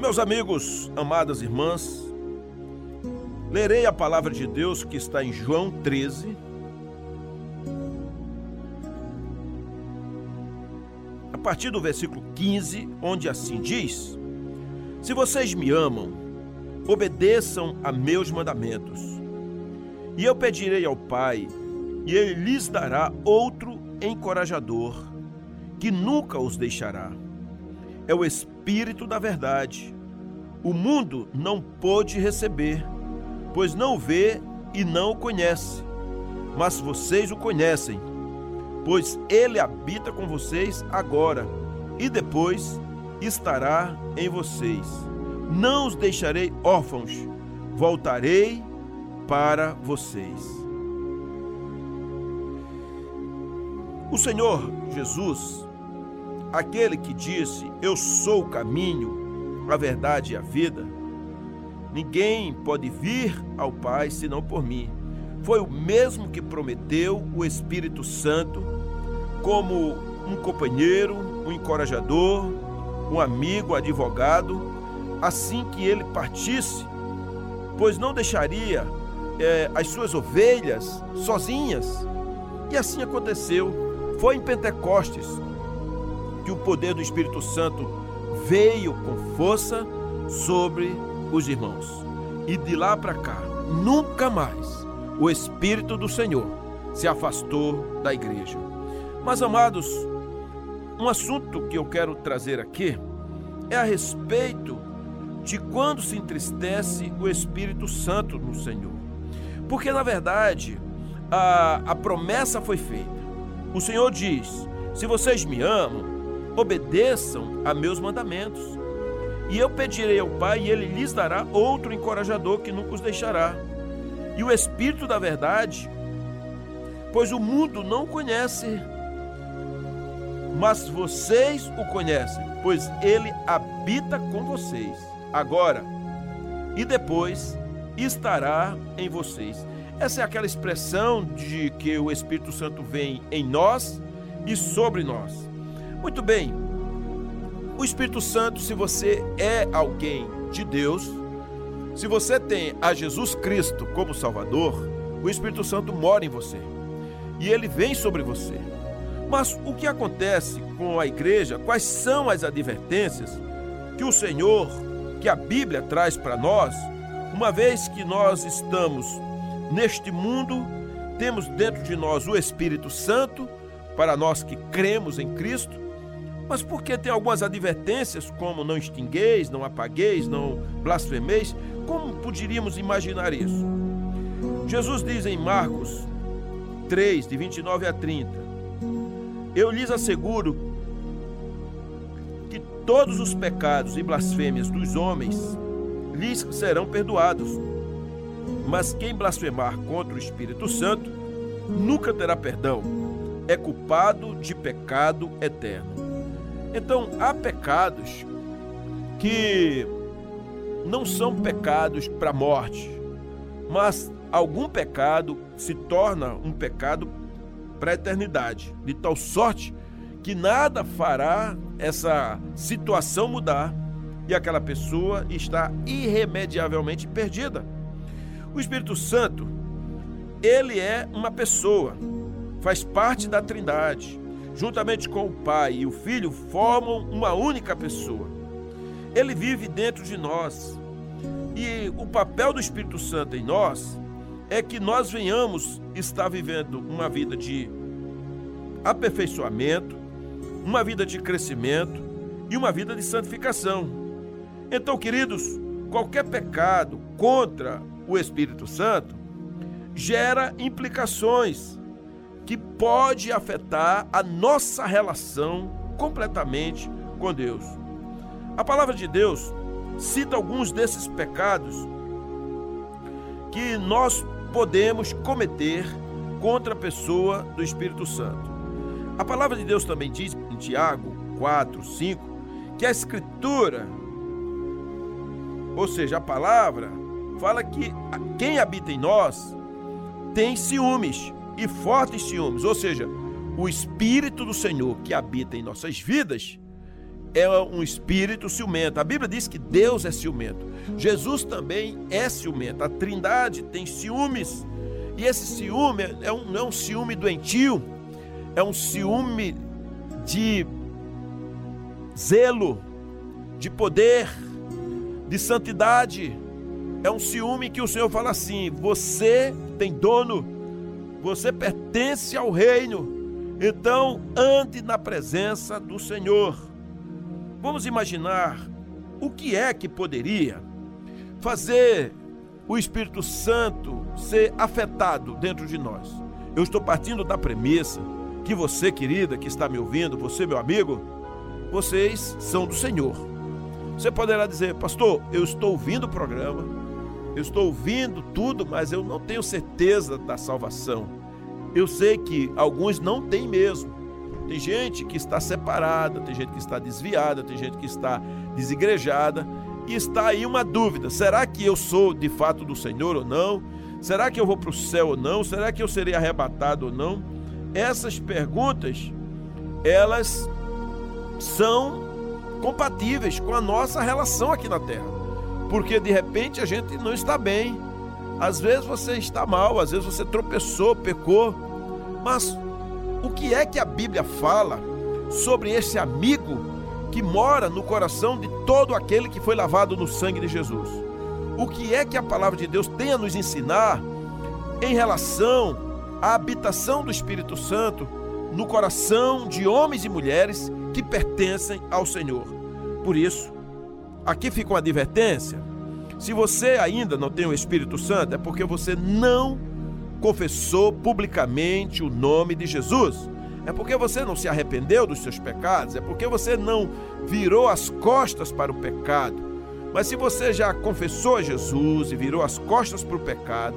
Meus amigos, amadas irmãs, lerei a palavra de Deus que está em João 13. A partir do versículo 15, onde assim diz: Se vocês me amam, obedeçam a meus mandamentos. E eu pedirei ao Pai, e ele lhes dará outro encorajador, que nunca os deixará. É o Espírito da Verdade. O mundo não pôde receber, pois não o vê e não o conhece. Mas vocês o conhecem, pois ele habita com vocês agora e depois estará em vocês. Não os deixarei órfãos, voltarei para vocês. O Senhor Jesus, aquele que disse: Eu sou o caminho, a verdade e a vida, ninguém pode vir ao Pai senão por mim. Foi o mesmo que prometeu o Espírito Santo como um companheiro, um encorajador, um amigo, advogado, assim que ele partisse, pois não deixaria é, as suas ovelhas sozinhas. E assim aconteceu. Foi em Pentecostes que o poder do Espírito Santo veio com força sobre os irmãos. E de lá para cá, nunca mais o Espírito do Senhor se afastou da igreja. Mas, amados, um assunto que eu quero trazer aqui é a respeito de quando se entristece o Espírito Santo no Senhor. Porque, na verdade, a, a promessa foi feita. O Senhor diz: Se vocês me amam, obedeçam a meus mandamentos. E eu pedirei ao Pai, e ele lhes dará outro encorajador que nunca os deixará. E o Espírito da Verdade, pois o mundo não conhece, mas vocês o conhecem, pois ele habita com vocês, agora e depois estará em vocês. Essa é aquela expressão de que o Espírito Santo vem em nós e sobre nós. Muito bem, o Espírito Santo, se você é alguém de Deus, se você tem a Jesus Cristo como Salvador, o Espírito Santo mora em você e ele vem sobre você. Mas o que acontece com a igreja? Quais são as advertências que o Senhor, que a Bíblia traz para nós, uma vez que nós estamos Neste mundo, temos dentro de nós o Espírito Santo, para nós que cremos em Cristo, mas porque tem algumas advertências, como não extingueis, não apagueis, não blasfemeis, como poderíamos imaginar isso? Jesus diz em Marcos 3, de 29 a 30, Eu lhes asseguro que todos os pecados e blasfêmias dos homens lhes serão perdoados mas quem blasfemar contra o Espírito Santo nunca terá perdão, é culpado de pecado eterno. Então, há pecados que não são pecados para a morte, mas algum pecado se torna um pecado para a eternidade, de tal sorte que nada fará essa situação mudar e aquela pessoa está irremediavelmente perdida. O Espírito Santo, ele é uma pessoa, faz parte da Trindade. Juntamente com o Pai e o Filho formam uma única pessoa. Ele vive dentro de nós. E o papel do Espírito Santo em nós é que nós venhamos estar vivendo uma vida de aperfeiçoamento, uma vida de crescimento e uma vida de santificação. Então, queridos, qualquer pecado contra o Espírito Santo, gera implicações que pode afetar a nossa relação completamente com Deus. A palavra de Deus cita alguns desses pecados que nós podemos cometer contra a pessoa do Espírito Santo. A palavra de Deus também diz em Tiago 4, 5, que a Escritura, ou seja, a palavra, fala que quem habita em nós tem ciúmes e fortes ciúmes, ou seja, o Espírito do Senhor que habita em nossas vidas, é um espírito ciumento. A Bíblia diz que Deus é ciumento. Jesus também é ciumento. A Trindade tem ciúmes. E esse ciúme é um, não é um ciúme doentio, é um ciúme de zelo, de poder, de santidade. É um ciúme que o Senhor fala assim: você tem dono, você pertence ao reino, então ande na presença do Senhor. Vamos imaginar o que é que poderia fazer o Espírito Santo ser afetado dentro de nós. Eu estou partindo da premissa que você, querida, que está me ouvindo, você, meu amigo, vocês são do Senhor. Você poderá dizer, pastor, eu estou ouvindo o programa, eu estou ouvindo tudo, mas eu não tenho certeza da salvação. Eu sei que alguns não têm mesmo. Tem gente que está separada, tem gente que está desviada, tem gente que está desigrejada e está aí uma dúvida: será que eu sou de fato do Senhor ou não? Será que eu vou para o céu ou não? Será que eu serei arrebatado ou não? Essas perguntas, elas são compatíveis com a nossa relação aqui na terra. Porque de repente a gente não está bem. Às vezes você está mal, às vezes você tropeçou, pecou. Mas o que é que a Bíblia fala sobre esse amigo que mora no coração de todo aquele que foi lavado no sangue de Jesus? O que é que a palavra de Deus tem a nos ensinar em relação à habitação do Espírito Santo no coração de homens e mulheres que pertencem ao Senhor? Por isso, aqui fica uma advertência. Se você ainda não tem o Espírito Santo, é porque você não confessou publicamente o nome de Jesus. É porque você não se arrependeu dos seus pecados, é porque você não virou as costas para o pecado. Mas se você já confessou Jesus e virou as costas para o pecado,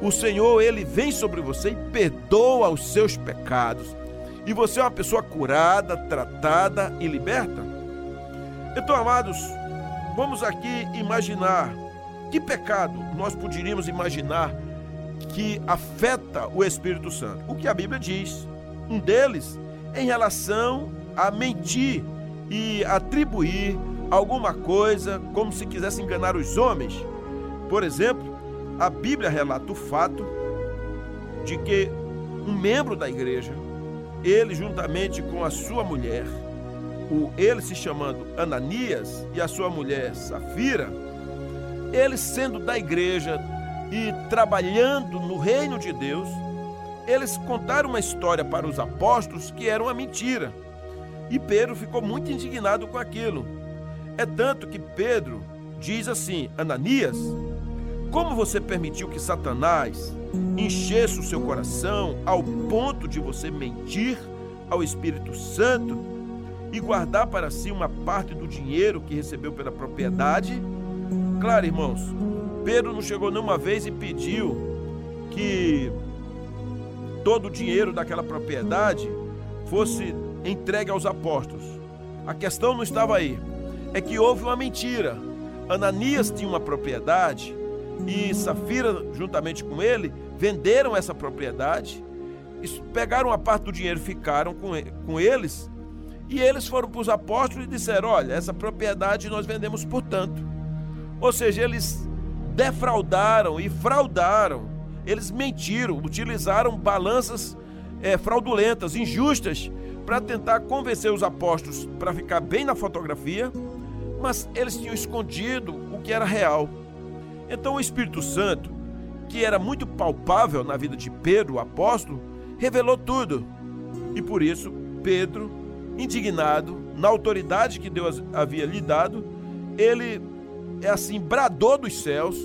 o Senhor, ele vem sobre você e perdoa os seus pecados. E você é uma pessoa curada, tratada e liberta. Então, amados, vamos aqui imaginar que pecado nós poderíamos imaginar que afeta o Espírito Santo. O que a Bíblia diz. Um deles em relação a mentir e atribuir alguma coisa como se quisesse enganar os homens. Por exemplo, a Bíblia relata o fato de que um membro da igreja, ele juntamente com a sua mulher, o ele se chamando Ananias e a sua mulher Safira, eles sendo da igreja, e trabalhando no reino de Deus, eles contaram uma história para os apóstolos que era uma mentira. E Pedro ficou muito indignado com aquilo. É tanto que Pedro diz assim: Ananias, como você permitiu que Satanás enchesse o seu coração ao ponto de você mentir ao Espírito Santo e guardar para si uma parte do dinheiro que recebeu pela propriedade? Claro, irmãos, Pedro não chegou nenhuma vez e pediu que todo o dinheiro daquela propriedade fosse entregue aos apóstolos. A questão não estava aí. É que houve uma mentira. Ananias tinha uma propriedade e Safira, juntamente com ele, venderam essa propriedade, pegaram a parte do dinheiro, ficaram com eles, e eles foram para os apóstolos e disseram: Olha, essa propriedade nós vendemos por tanto. Ou seja, eles defraudaram e fraudaram. Eles mentiram, utilizaram balanças é, fraudulentas, injustas, para tentar convencer os apóstolos para ficar bem na fotografia, mas eles tinham escondido o que era real. Então o Espírito Santo, que era muito palpável na vida de Pedro, o apóstolo, revelou tudo. E por isso, Pedro, indignado, na autoridade que Deus havia lhe dado, ele é assim, bradou dos céus,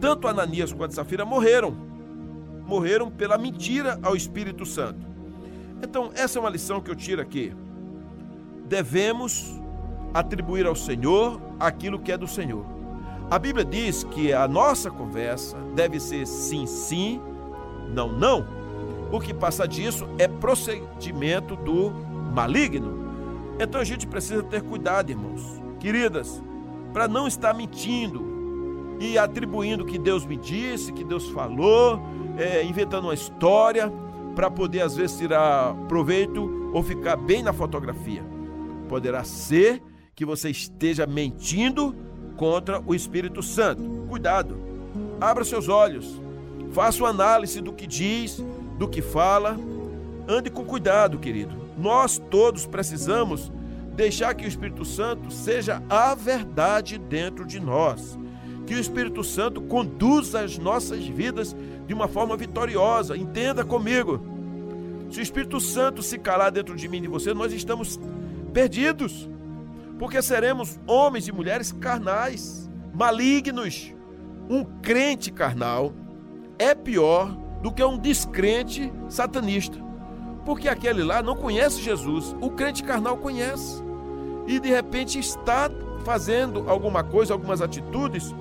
tanto Ananias quanto Safira morreram. Morreram pela mentira ao Espírito Santo. Então, essa é uma lição que eu tiro aqui. Devemos atribuir ao Senhor aquilo que é do Senhor. A Bíblia diz que a nossa conversa deve ser sim, sim, não, não. O que passa disso é procedimento do maligno. Então a gente precisa ter cuidado, irmãos. Queridas, para não estar mentindo e atribuindo que Deus me disse, que Deus falou, é, inventando uma história para poder às vezes tirar proveito ou ficar bem na fotografia. Poderá ser que você esteja mentindo contra o Espírito Santo. Cuidado, abra seus olhos, faça uma análise do que diz, do que fala. Ande com cuidado, querido. Nós todos precisamos deixar que o Espírito Santo seja a verdade dentro de nós. Que o Espírito Santo conduza as nossas vidas de uma forma vitoriosa. Entenda comigo. Se o Espírito Santo se calar dentro de mim e de você, nós estamos perdidos. Porque seremos homens e mulheres carnais, malignos. Um crente carnal é pior do que um descrente satanista. Porque aquele lá não conhece Jesus, o crente carnal conhece. E de repente está fazendo alguma coisa, algumas atitudes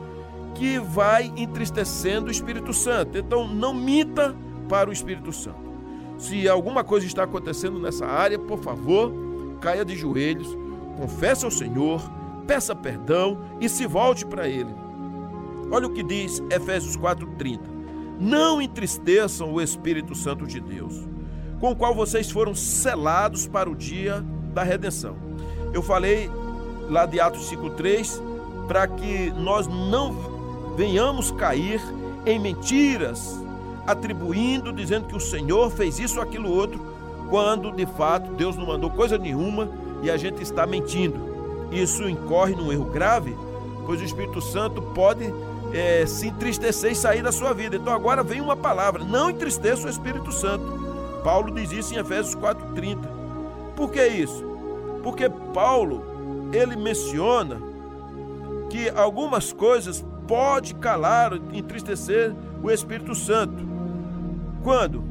que vai entristecendo o Espírito Santo. Então não minta para o Espírito Santo. Se alguma coisa está acontecendo nessa área, por favor, caia de joelhos, confesse ao Senhor, peça perdão e se volte para Ele. Olha o que diz Efésios 4,30. Não entristeçam o Espírito Santo de Deus, com o qual vocês foram selados para o dia da redenção. Eu falei lá de Atos 5,3 para que nós não venhamos cair em mentiras atribuindo, dizendo que o Senhor fez isso ou aquilo outro, quando de fato Deus não mandou coisa nenhuma e a gente está mentindo. Isso incorre num erro grave, pois o Espírito Santo pode é, se entristecer e sair da sua vida. Então agora vem uma palavra: não entristeça o Espírito Santo. Paulo diz isso em Efésios 4,30. Por que isso? Porque Paulo ele menciona que algumas coisas pode calar, entristecer o Espírito Santo. Quando?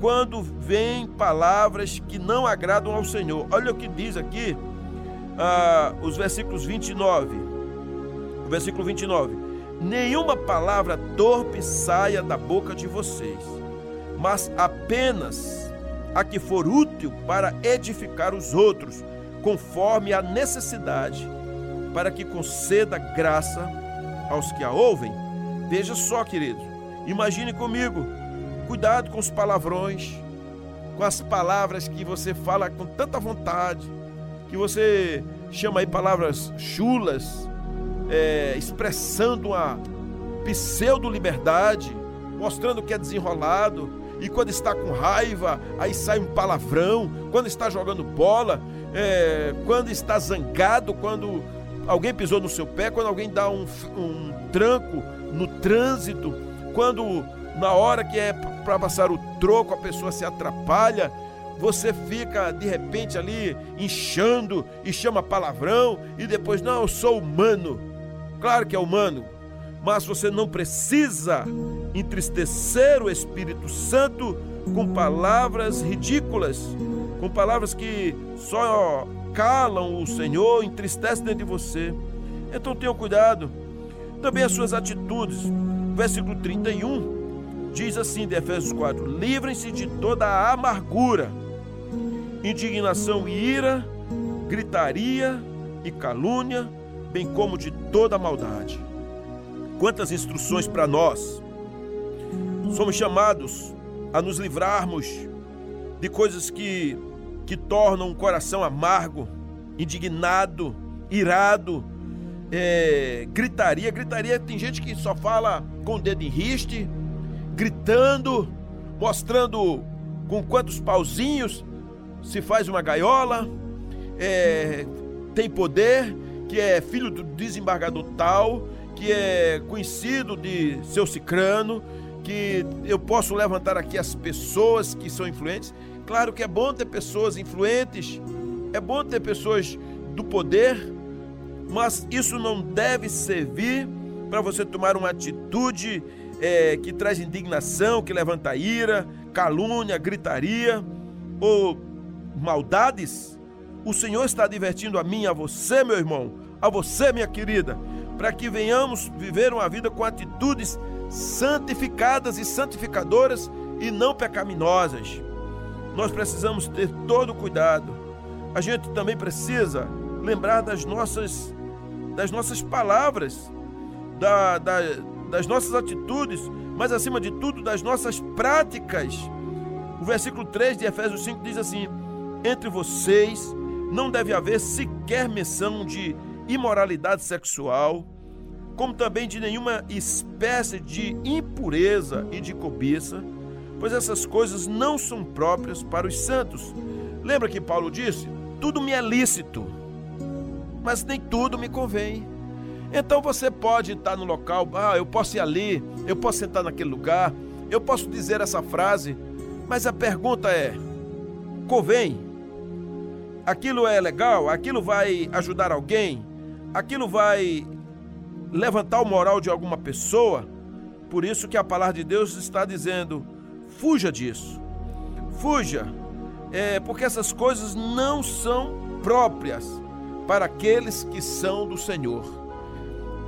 Quando vêm palavras que não agradam ao Senhor. Olha o que diz aqui, ah, os versículos 29. O versículo 29. Nenhuma palavra torpe saia da boca de vocês, mas apenas a que for útil para edificar os outros, conforme a necessidade, para que conceda graça aos que a ouvem. Veja só, querido, imagine comigo Cuidado com os palavrões, com as palavras que você fala com tanta vontade, que você chama aí palavras chulas, é, expressando uma pseudo-liberdade, mostrando que é desenrolado, e quando está com raiva, aí sai um palavrão, quando está jogando bola, é, quando está zangado, quando alguém pisou no seu pé, quando alguém dá um, um tranco no trânsito, quando na hora que é para passar o troco, a pessoa se atrapalha, você fica de repente ali inchando e chama palavrão e depois, não, eu sou humano. Claro que é humano, mas você não precisa entristecer o Espírito Santo com palavras ridículas, com palavras que só calam o Senhor, entristecem dentro de você. Então tenha cuidado. Também as suas atitudes. Versículo 31 diz assim de Efésios 4: Livrem-se de toda a amargura, indignação e ira, gritaria e calúnia, bem como de toda maldade. Quantas instruções para nós! Somos chamados a nos livrarmos de coisas que, que tornam o coração amargo, indignado, irado, é, gritaria. Gritaria, tem gente que só fala com o dedo em riste, gritando, mostrando com quantos pauzinhos se faz uma gaiola, é, tem poder, que é filho do desembargador tal, que é conhecido de seu cicrano, que eu posso levantar aqui as pessoas que são influentes. Claro que é bom ter pessoas influentes, é bom ter pessoas do poder, mas isso não deve servir para você tomar uma atitude é, que traz indignação, que levanta ira, calúnia, gritaria ou maldades, o Senhor está divertindo a mim a você, meu irmão, a você, minha querida, para que venhamos viver uma vida com atitudes santificadas e santificadoras e não pecaminosas. Nós precisamos ter todo o cuidado. A gente também precisa lembrar das nossas, das nossas palavras, da, da, das nossas atitudes, mas acima de tudo das nossas práticas. O versículo 3 de Efésios 5 diz assim: Entre vocês não deve haver sequer menção de imoralidade sexual, como também de nenhuma espécie de impureza e de cobiça, pois essas coisas não são próprias para os santos. Lembra que Paulo disse: Tudo me é lícito, mas nem tudo me convém. Então você pode estar no local, ah, eu posso ir ali, eu posso sentar naquele lugar, eu posso dizer essa frase, mas a pergunta é: convém? Aquilo é legal? Aquilo vai ajudar alguém? Aquilo vai levantar o moral de alguma pessoa? Por isso que a palavra de Deus está dizendo: fuja disso. Fuja, é, porque essas coisas não são próprias para aqueles que são do Senhor.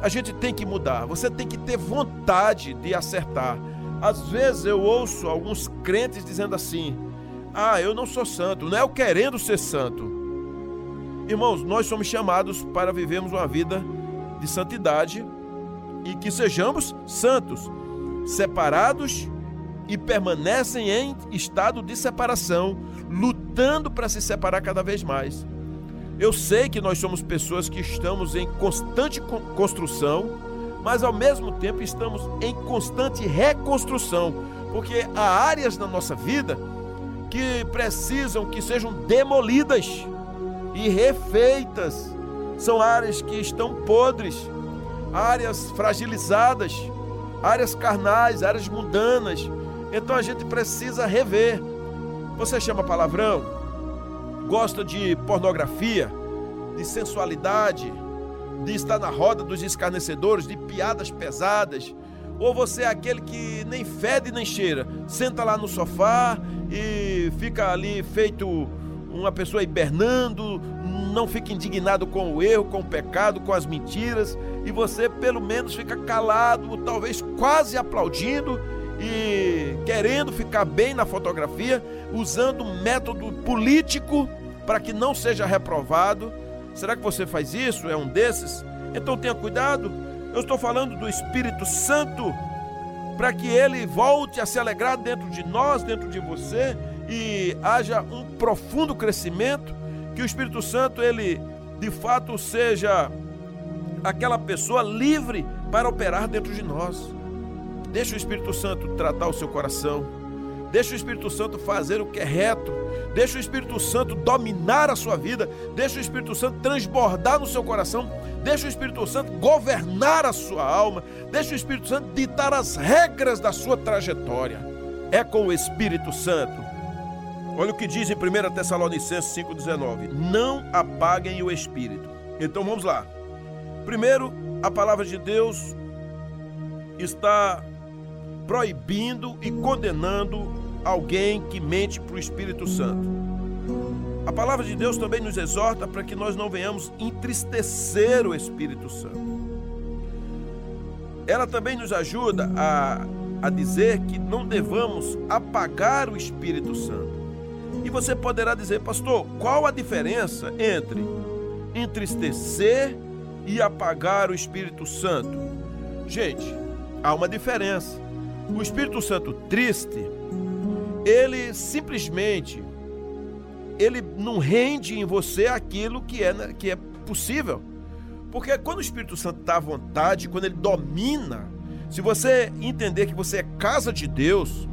A gente tem que mudar, você tem que ter vontade de acertar. Às vezes eu ouço alguns crentes dizendo assim: Ah, eu não sou santo, não é eu querendo ser santo. Irmãos, nós somos chamados para vivermos uma vida de santidade e que sejamos santos, separados e permanecem em estado de separação, lutando para se separar cada vez mais. Eu sei que nós somos pessoas que estamos em constante construção, mas ao mesmo tempo estamos em constante reconstrução, porque há áreas na nossa vida que precisam que sejam demolidas e refeitas. São áreas que estão podres, áreas fragilizadas, áreas carnais, áreas mundanas. Então a gente precisa rever. Você chama palavrão? Gosta de pornografia, de sensualidade, de estar na roda dos escarnecedores, de piadas pesadas? Ou você é aquele que nem fede nem cheira, senta lá no sofá e fica ali feito uma pessoa hibernando, não fica indignado com o erro, com o pecado, com as mentiras, e você pelo menos fica calado, talvez quase aplaudindo e querendo ficar bem na fotografia, usando um método político para que não seja reprovado. Será que você faz isso? É um desses? Então tenha cuidado. Eu estou falando do Espírito Santo para que ele volte a se alegrar dentro de nós, dentro de você e haja um profundo crescimento, que o Espírito Santo ele de fato seja aquela pessoa livre para operar dentro de nós. Deixa o Espírito Santo tratar o seu coração. Deixa o Espírito Santo fazer o que é reto. Deixa o Espírito Santo dominar a sua vida. Deixa o Espírito Santo transbordar no seu coração. Deixa o Espírito Santo governar a sua alma. Deixa o Espírito Santo ditar as regras da sua trajetória. É com o Espírito Santo Olha o que diz em 1 Tessalonicenses 5,19: Não apaguem o espírito. Então vamos lá. Primeiro, a palavra de Deus está proibindo e condenando alguém que mente para o Espírito Santo. A palavra de Deus também nos exorta para que nós não venhamos entristecer o Espírito Santo. Ela também nos ajuda a, a dizer que não devamos apagar o Espírito Santo. E você poderá dizer, pastor, qual a diferença entre entristecer e apagar o Espírito Santo? Gente, há uma diferença. O Espírito Santo triste, ele simplesmente ele não rende em você aquilo que é, que é possível. Porque quando o Espírito Santo está à vontade, quando ele domina, se você entender que você é casa de Deus,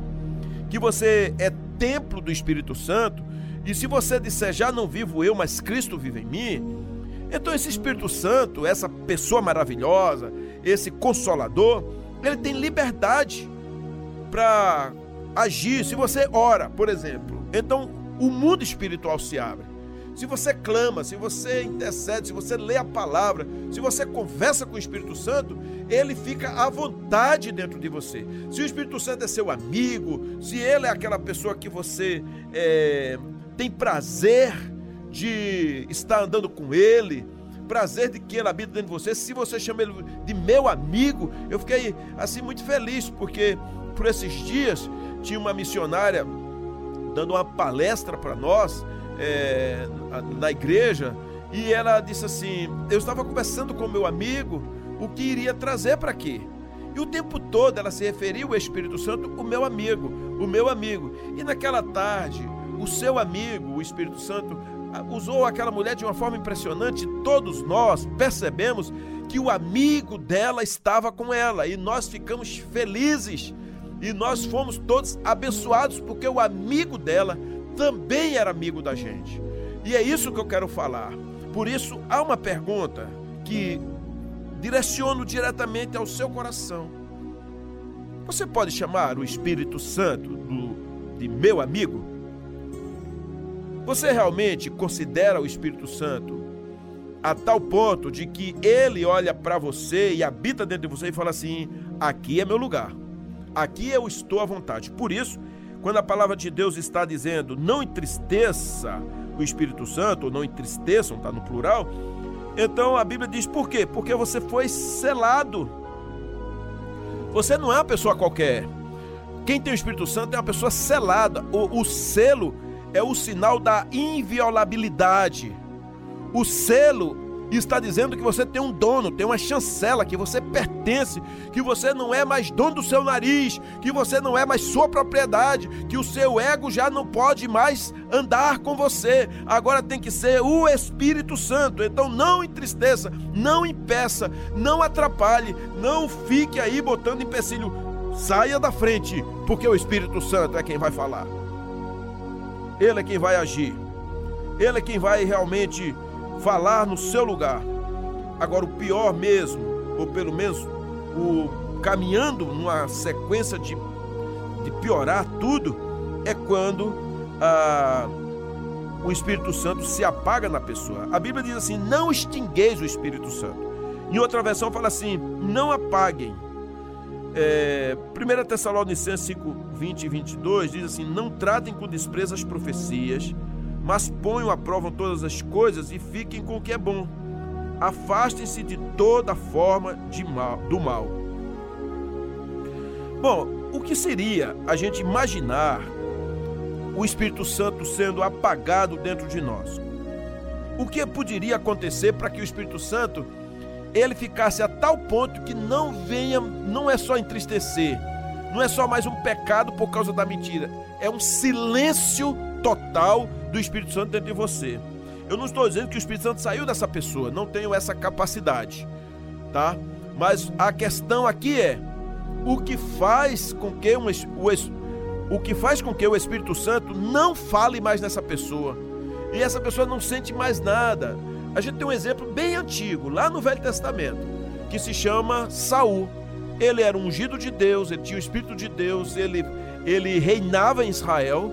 que você é templo do Espírito Santo, e se você disser já não vivo eu, mas Cristo vive em mim, então esse Espírito Santo, essa pessoa maravilhosa, esse consolador, ele tem liberdade para agir. Se você ora, por exemplo, então o mundo espiritual se abre. Se você clama, se você intercede, se você lê a palavra, se você conversa com o Espírito Santo, ele fica à vontade dentro de você. Se o Espírito Santo é seu amigo, se ele é aquela pessoa que você é, tem prazer de estar andando com ele, prazer de que ele habita dentro de você, se você chama ele de meu amigo, eu fiquei assim muito feliz, porque por esses dias tinha uma missionária dando uma palestra para nós é, na igreja e ela disse assim: Eu estava conversando com meu amigo o que iria trazer para aqui. E o tempo todo ela se referiu ao Espírito Santo, o meu amigo, o meu amigo. E naquela tarde, o seu amigo, o Espírito Santo, usou aquela mulher de uma forma impressionante. Todos nós percebemos que o amigo dela estava com ela e nós ficamos felizes e nós fomos todos abençoados porque o amigo dela também era amigo da gente. E é isso que eu quero falar. Por isso, há uma pergunta que direciono diretamente ao seu coração. Você pode chamar o Espírito Santo do, de meu amigo? Você realmente considera o Espírito Santo a tal ponto de que ele olha para você e habita dentro de você e fala assim: aqui é meu lugar, aqui eu estou à vontade. Por isso, quando a palavra de Deus está dizendo não entristeça o Espírito Santo, ou não entristeçam, está no plural, então a Bíblia diz por quê? Porque você foi selado. Você não é uma pessoa qualquer. Quem tem o Espírito Santo é uma pessoa selada. O, o selo é o sinal da inviolabilidade. O selo está dizendo que você tem um dono, tem uma chancela, que você pertence, que você não é mais dono do seu nariz, que você não é mais sua propriedade, que o seu ego já não pode mais andar com você. Agora tem que ser o Espírito Santo. Então não entristeça, não impeça, não atrapalhe, não fique aí botando empecilho. Saia da frente, porque o Espírito Santo é quem vai falar. Ele é quem vai agir. Ele é quem vai realmente falar no seu lugar. Agora, o pior mesmo, ou pelo menos o caminhando numa sequência de, de piorar tudo, é quando ah, o Espírito Santo se apaga na pessoa. A Bíblia diz assim: não extingueis o Espírito Santo. Em outra versão fala assim: não apaguem. É, 1 Tessalonicenses 5, 20 e 22 diz assim: Não tratem com desprezo as profecias, mas ponham à prova todas as coisas e fiquem com o que é bom. Afastem-se de toda forma de mal, do mal. Bom, o que seria a gente imaginar o Espírito Santo sendo apagado dentro de nós? O que poderia acontecer para que o Espírito Santo ele ficasse a tal ponto que não venha, não é só entristecer, não é só mais um pecado por causa da mentira, é um silêncio total do Espírito Santo dentro de você. Eu não estou dizendo que o Espírito Santo saiu dessa pessoa, não tenho essa capacidade, tá? Mas a questão aqui é o que faz com que um, o, o que faz com que o Espírito Santo não fale mais nessa pessoa e essa pessoa não sente mais nada. A gente tem um exemplo bem antigo, lá no Velho Testamento, que se chama Saul. Ele era ungido de Deus, ele tinha o Espírito de Deus, ele, ele reinava em Israel,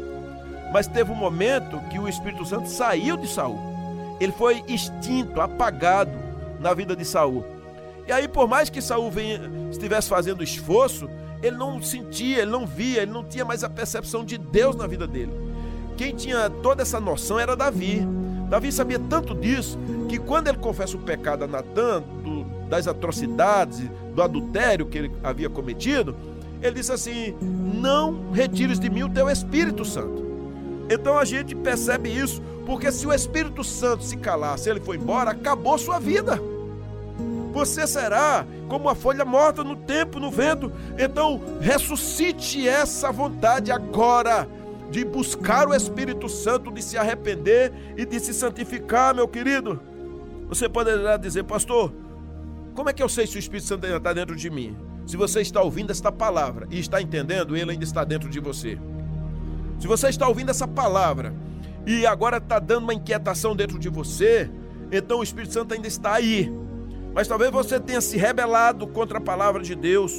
mas teve um momento que o Espírito Santo saiu de Saul. Ele foi extinto, apagado na vida de Saul. E aí, por mais que Saul venha, estivesse fazendo esforço, ele não sentia, ele não via, ele não tinha mais a percepção de Deus na vida dele. Quem tinha toda essa noção era Davi. Davi sabia tanto disso que quando ele confessa o pecado a Natan, do, das atrocidades, do adultério que ele havia cometido, ele disse assim: Não retires de mim o teu Espírito Santo. Então a gente percebe isso, porque se o Espírito Santo se calar, se ele for embora, acabou sua vida. Você será como uma folha morta no tempo, no vento. Então, ressuscite essa vontade agora de buscar o Espírito Santo, de se arrepender e de se santificar, meu querido. Você poderá dizer, pastor, como é que eu sei se o Espírito Santo ainda está dentro de mim? Se você está ouvindo esta palavra e está entendendo, ele ainda está dentro de você. Se você está ouvindo essa palavra e agora está dando uma inquietação dentro de você, então o Espírito Santo ainda está aí. Mas talvez você tenha se rebelado contra a palavra de Deus,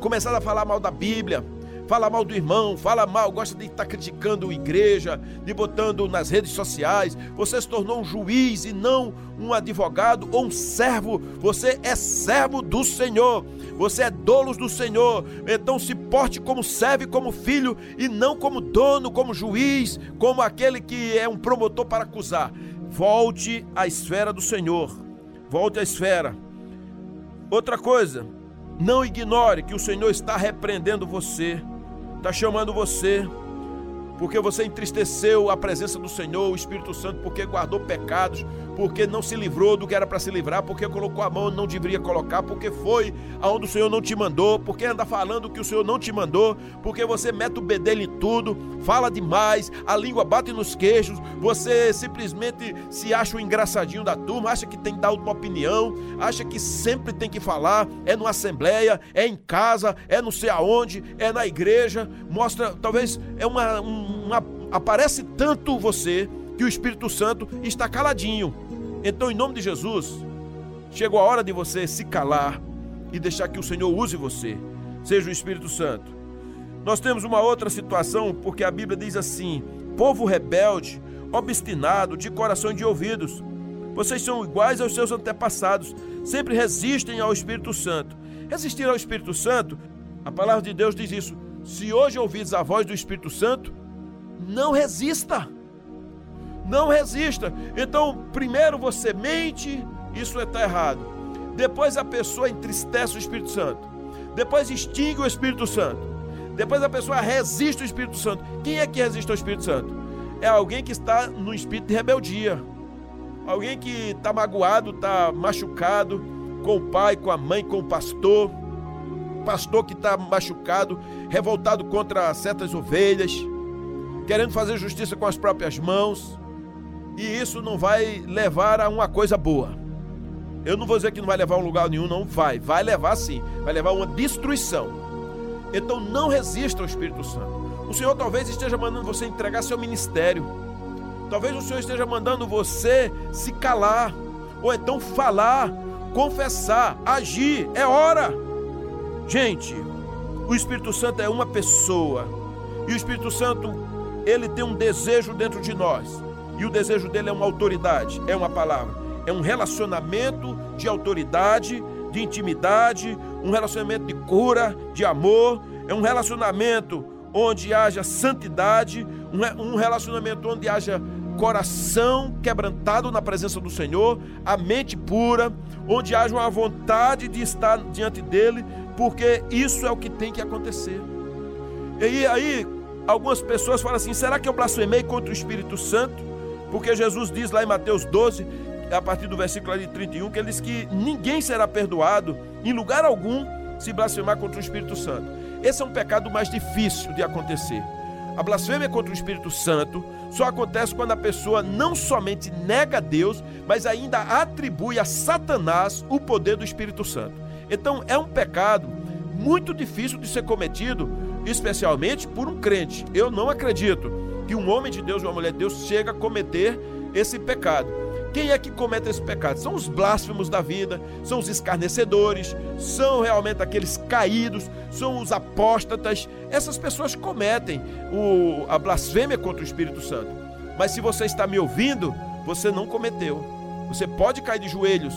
começado a falar mal da Bíblia, fala mal do irmão, fala mal, gosta de estar criticando a igreja, de botando nas redes sociais. Você se tornou um juiz e não um advogado ou um servo. Você é servo do Senhor. Você é dolos do Senhor. Então se porte como servo, como filho e não como dono, como juiz, como aquele que é um promotor para acusar. Volte à esfera do Senhor. Volte à esfera. Outra coisa, não ignore que o Senhor está repreendendo você está chamando você, porque você entristeceu a presença do Senhor, o Espírito Santo, porque guardou pecados, porque não se livrou do que era para se livrar, porque colocou a mão onde não deveria colocar, porque foi aonde o Senhor não te mandou, porque anda falando que o Senhor não te mandou, porque você mete o bedelho em tudo, fala demais, a língua bate nos queixos, você simplesmente se acha o engraçadinho da turma, acha que tem que dar uma opinião, acha que sempre tem que falar, é numa assembleia, é em casa, é não sei aonde, é na igreja, mostra, talvez é uma, uma aparece tanto você que o Espírito Santo está caladinho. Então, em nome de Jesus, chegou a hora de você se calar e deixar que o Senhor use você, seja o Espírito Santo. Nós temos uma outra situação, porque a Bíblia diz assim: povo rebelde, obstinado, de coração e de ouvidos. Vocês são iguais aos seus antepassados, sempre resistem ao Espírito Santo. Resistir ao Espírito Santo, a palavra de Deus diz isso. Se hoje ouvides a voz do Espírito Santo, não resista. Não resista. Então, primeiro você mente, isso está errado. Depois a pessoa entristece o Espírito Santo. Depois extingue o Espírito Santo. Depois a pessoa resiste ao Espírito Santo. Quem é que resiste ao Espírito Santo? É alguém que está no espírito de rebeldia. Alguém que está magoado, está machucado com o pai, com a mãe, com o pastor. Pastor que está machucado, revoltado contra certas ovelhas, querendo fazer justiça com as próprias mãos e isso não vai levar a uma coisa boa. Eu não vou dizer que não vai levar a um lugar nenhum, não vai. Vai levar sim, vai levar a uma destruição. Então não resista ao Espírito Santo. O Senhor talvez esteja mandando você entregar seu ministério. Talvez o Senhor esteja mandando você se calar, ou então falar, confessar, agir. É hora. Gente, o Espírito Santo é uma pessoa. E o Espírito Santo, ele tem um desejo dentro de nós. E o desejo dele é uma autoridade, é uma palavra, é um relacionamento de autoridade, de intimidade, um relacionamento de cura, de amor, é um relacionamento onde haja santidade, um relacionamento onde haja coração quebrantado na presença do Senhor, a mente pura, onde haja uma vontade de estar diante dele, porque isso é o que tem que acontecer. E aí, algumas pessoas falam assim: será que eu blasfemei contra o Espírito Santo? Porque Jesus diz lá em Mateus 12, a partir do versículo de 31, que ele diz que ninguém será perdoado em lugar algum se blasfemar contra o Espírito Santo. Esse é um pecado mais difícil de acontecer. A blasfêmia contra o Espírito Santo só acontece quando a pessoa não somente nega Deus, mas ainda atribui a Satanás o poder do Espírito Santo. Então é um pecado muito difícil de ser cometido, especialmente por um crente. Eu não acredito que um homem de Deus, uma mulher de Deus, chega a cometer esse pecado. Quem é que comete esse pecado? São os blasfemos da vida, são os escarnecedores, são realmente aqueles caídos, são os apóstatas. Essas pessoas cometem o, a blasfêmia contra o Espírito Santo. Mas se você está me ouvindo, você não cometeu. Você pode cair de joelhos,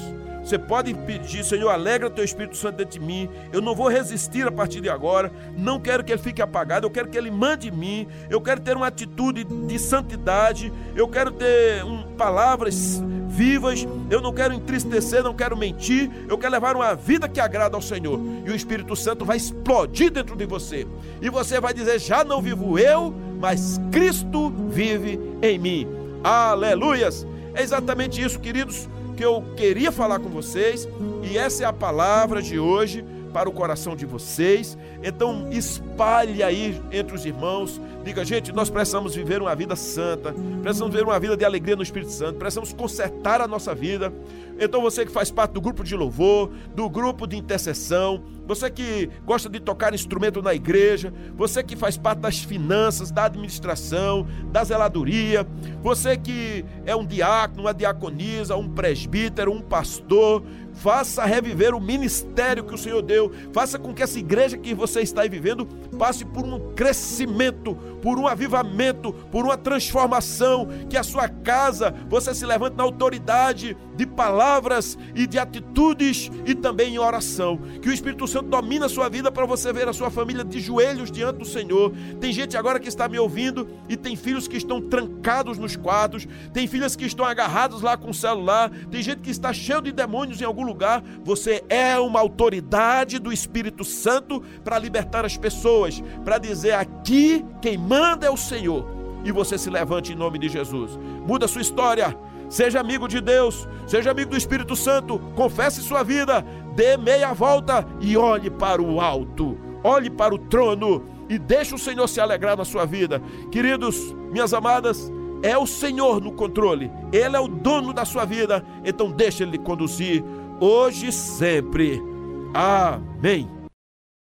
você pode pedir, Senhor, alegra teu Espírito Santo dentro de mim. Eu não vou resistir a partir de agora. Não quero que ele fique apagado. Eu quero que ele mande em mim. Eu quero ter uma atitude de santidade. Eu quero ter um, palavras vivas. Eu não quero entristecer, não quero mentir. Eu quero levar uma vida que agrada ao Senhor. E o Espírito Santo vai explodir dentro de você. E você vai dizer: já não vivo eu, mas Cristo vive em mim. Aleluias! É exatamente isso, queridos que eu queria falar com vocês e essa é a palavra de hoje para o coração de vocês. Então espalhe aí entre os irmãos. Diga, gente, nós precisamos viver uma vida santa, precisamos viver uma vida de alegria no Espírito Santo, precisamos consertar a nossa vida. Então você que faz parte do grupo de louvor, do grupo de intercessão, você que gosta de tocar instrumento na igreja, você que faz parte das finanças, da administração, da zeladoria, você que é um diácono, uma diaconisa, um presbítero, um pastor, faça reviver o ministério que o Senhor deu, faça com que essa igreja que você está vivendo passe por um crescimento, por um avivamento, por uma transformação, que a sua casa você se levante na autoridade de palavras e de atitudes e também em oração. Que o Espírito Santo domine a sua vida para você ver a sua família de joelhos diante do Senhor. Tem gente agora que está me ouvindo e tem filhos que estão trancados nos quartos, tem filhas que estão agarrados lá com o celular, tem gente que está cheio de demônios em algum lugar. Você é uma autoridade do Espírito Santo para libertar as pessoas, para dizer aqui quem manda é o Senhor. E você se levante em nome de Jesus. Muda sua história Seja amigo de Deus, seja amigo do Espírito Santo, confesse sua vida, dê meia volta e olhe para o alto, olhe para o trono e deixe o Senhor se alegrar na sua vida. Queridos, minhas amadas, é o Senhor no controle, Ele é o dono da sua vida, então deixe Ele conduzir hoje e sempre. Amém.